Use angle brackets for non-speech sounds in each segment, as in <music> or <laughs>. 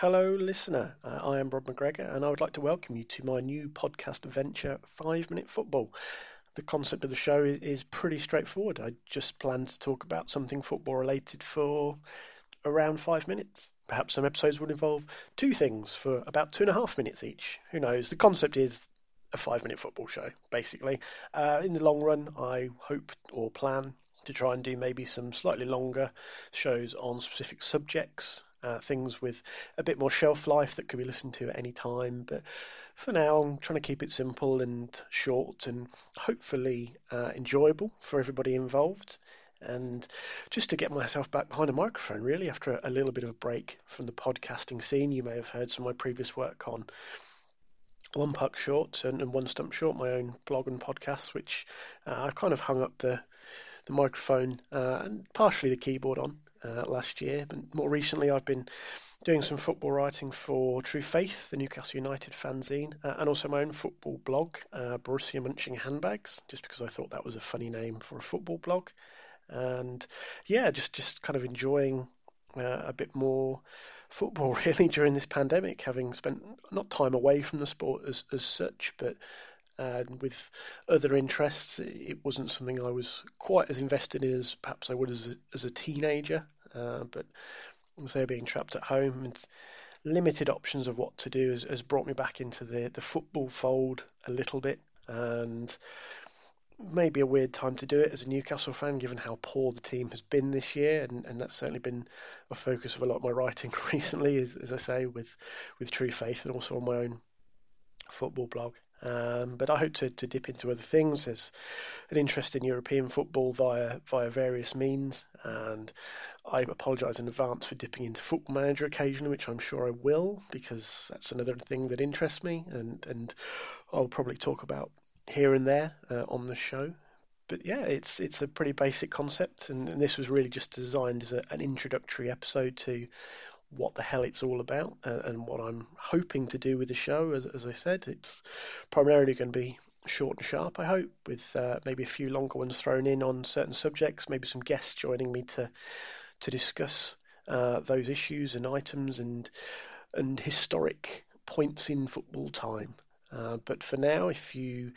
Hello, listener. Uh, I am Rob McGregor, and I would like to welcome you to my new podcast venture, Five Minute Football. The concept of the show is, is pretty straightforward. I just plan to talk about something football related for around five minutes. Perhaps some episodes will involve two things for about two and a half minutes each. Who knows? The concept is a five minute football show, basically. Uh, in the long run, I hope or plan to try and do maybe some slightly longer shows on specific subjects, uh, things with a bit more shelf life that could be listened to at any time. But for now, I'm trying to keep it simple and short and hopefully uh, enjoyable for everybody involved and just to get myself back behind a microphone, really, after a, little bit of a break from the podcasting scene. You may have heard some of my previous work on One Puck Short and, and One Stump Short, my own blog and podcast, which uh, I kind of hung up the the microphone uh, and partially the keyboard on uh, last year. But more recently, I've been doing some football writing for True Faith, the Newcastle United fanzine, uh, and also my own football blog, uh, Borussia Munching Handbags, just because I thought that was a funny name for a football blog and yeah, just just kind of enjoying uh, a bit more football <laughs> really during this pandemic, having spent not time away from the sport as as such, but uh, with other interests, it wasn't something I was quite as invested in as perhaps I would as a, as a teenager. Uh, but also being trapped at home with limited options of what to do has, has brought me back into the the football fold a little bit, and maybe a weird time to do it as a Newcastle fan, given how poor the team has been this year, and, and that's certainly been a focus of a lot of my writing <laughs> recently, as, as I say, with with True Faith and also on my own football blog. Um, but I hope to, to dip into other things. There's an interest in European football via via various means, and I apologise in advance for dipping into Football Manager occasionally, which I'm sure I will, because that's another thing that interests me, and and I'll probably talk about here and there uh, on the show. But yeah, it's it's a pretty basic concept, and, and this was really just designed as a, an introductory episode to what the hell it's all about uh, and what I'm hoping to do with the show. As, as I said, it's primarily going to be short and sharp, I hope, with uh, maybe a few longer ones thrown in on certain subjects, maybe some guests joining me to to discuss uh, those issues and items and and historic points in football time. Uh, but for now, if you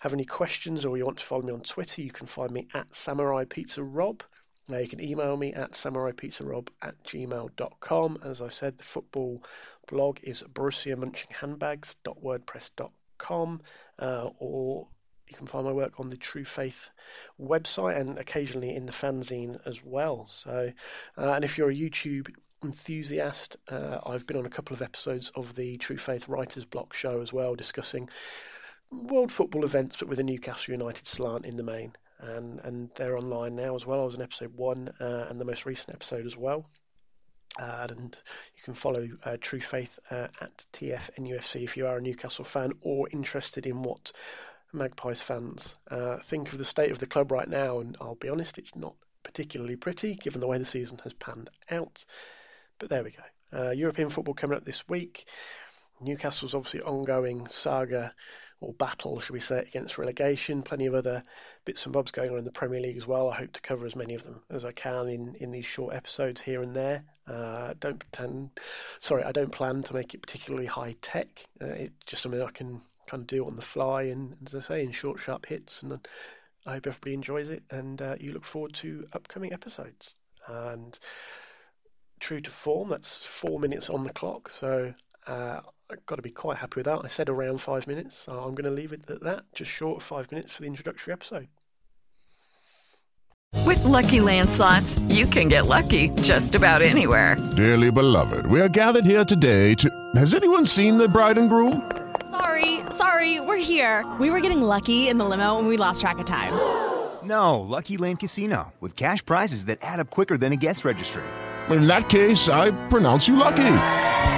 have any questions or you want to follow me on Twitter, you can find me at Samurai Pizza Rob. Now you can email me at samuraipizzarob at gmail.com. As I said, the football blog is borussiamunchinhandbags.wordpress.com uh, or you can find my work on the True Faith website and occasionally in the fanzine as well. So, uh, and if you're a YouTube enthusiast. Uh, I've been on a couple of episodes of the True Faith Writers Block show as well, discussing world football events, but with a Newcastle United slant in the main. And and they're online now as well. I was in episode one uh, and the most recent episode as well. Uh, and you can follow uh, True Faith uh, at TFNUFC if you are a Newcastle fan or interested in what Magpies fans uh, think of the state of the club right now. And I'll be honest, it's not particularly pretty given the way the season has panned out. But there we go. Uh, European football coming up this week. Newcastle's obviously ongoing saga or battle, should we say, against relegation. Plenty of other bits and bobs going on in the Premier League as well. I hope to cover as many of them as I can in, in these short episodes here and there. Uh, don't pretend, sorry, I don't plan to make it particularly high tech. Uh, it's just something I can kind of do on the fly and, as I say, in short, sharp hits. And I hope everybody enjoys it and uh, you look forward to upcoming episodes. And true to form. That's four minutes on the clock, so uh, I've got to be quite happy with that. I said around five minutes, so I'm going to leave it at that, just short of five minutes for the introductory episode. With Lucky Land slots, you can get lucky just about anywhere. Dearly beloved, we are gathered here today to. Has anyone seen the bride and groom? Sorry, sorry, we're here. We were getting lucky in the limo and we lost track of time. No, Lucky Land Casino, with cash prizes that add up quicker than a guest registry in that case, I pronounce you lucky.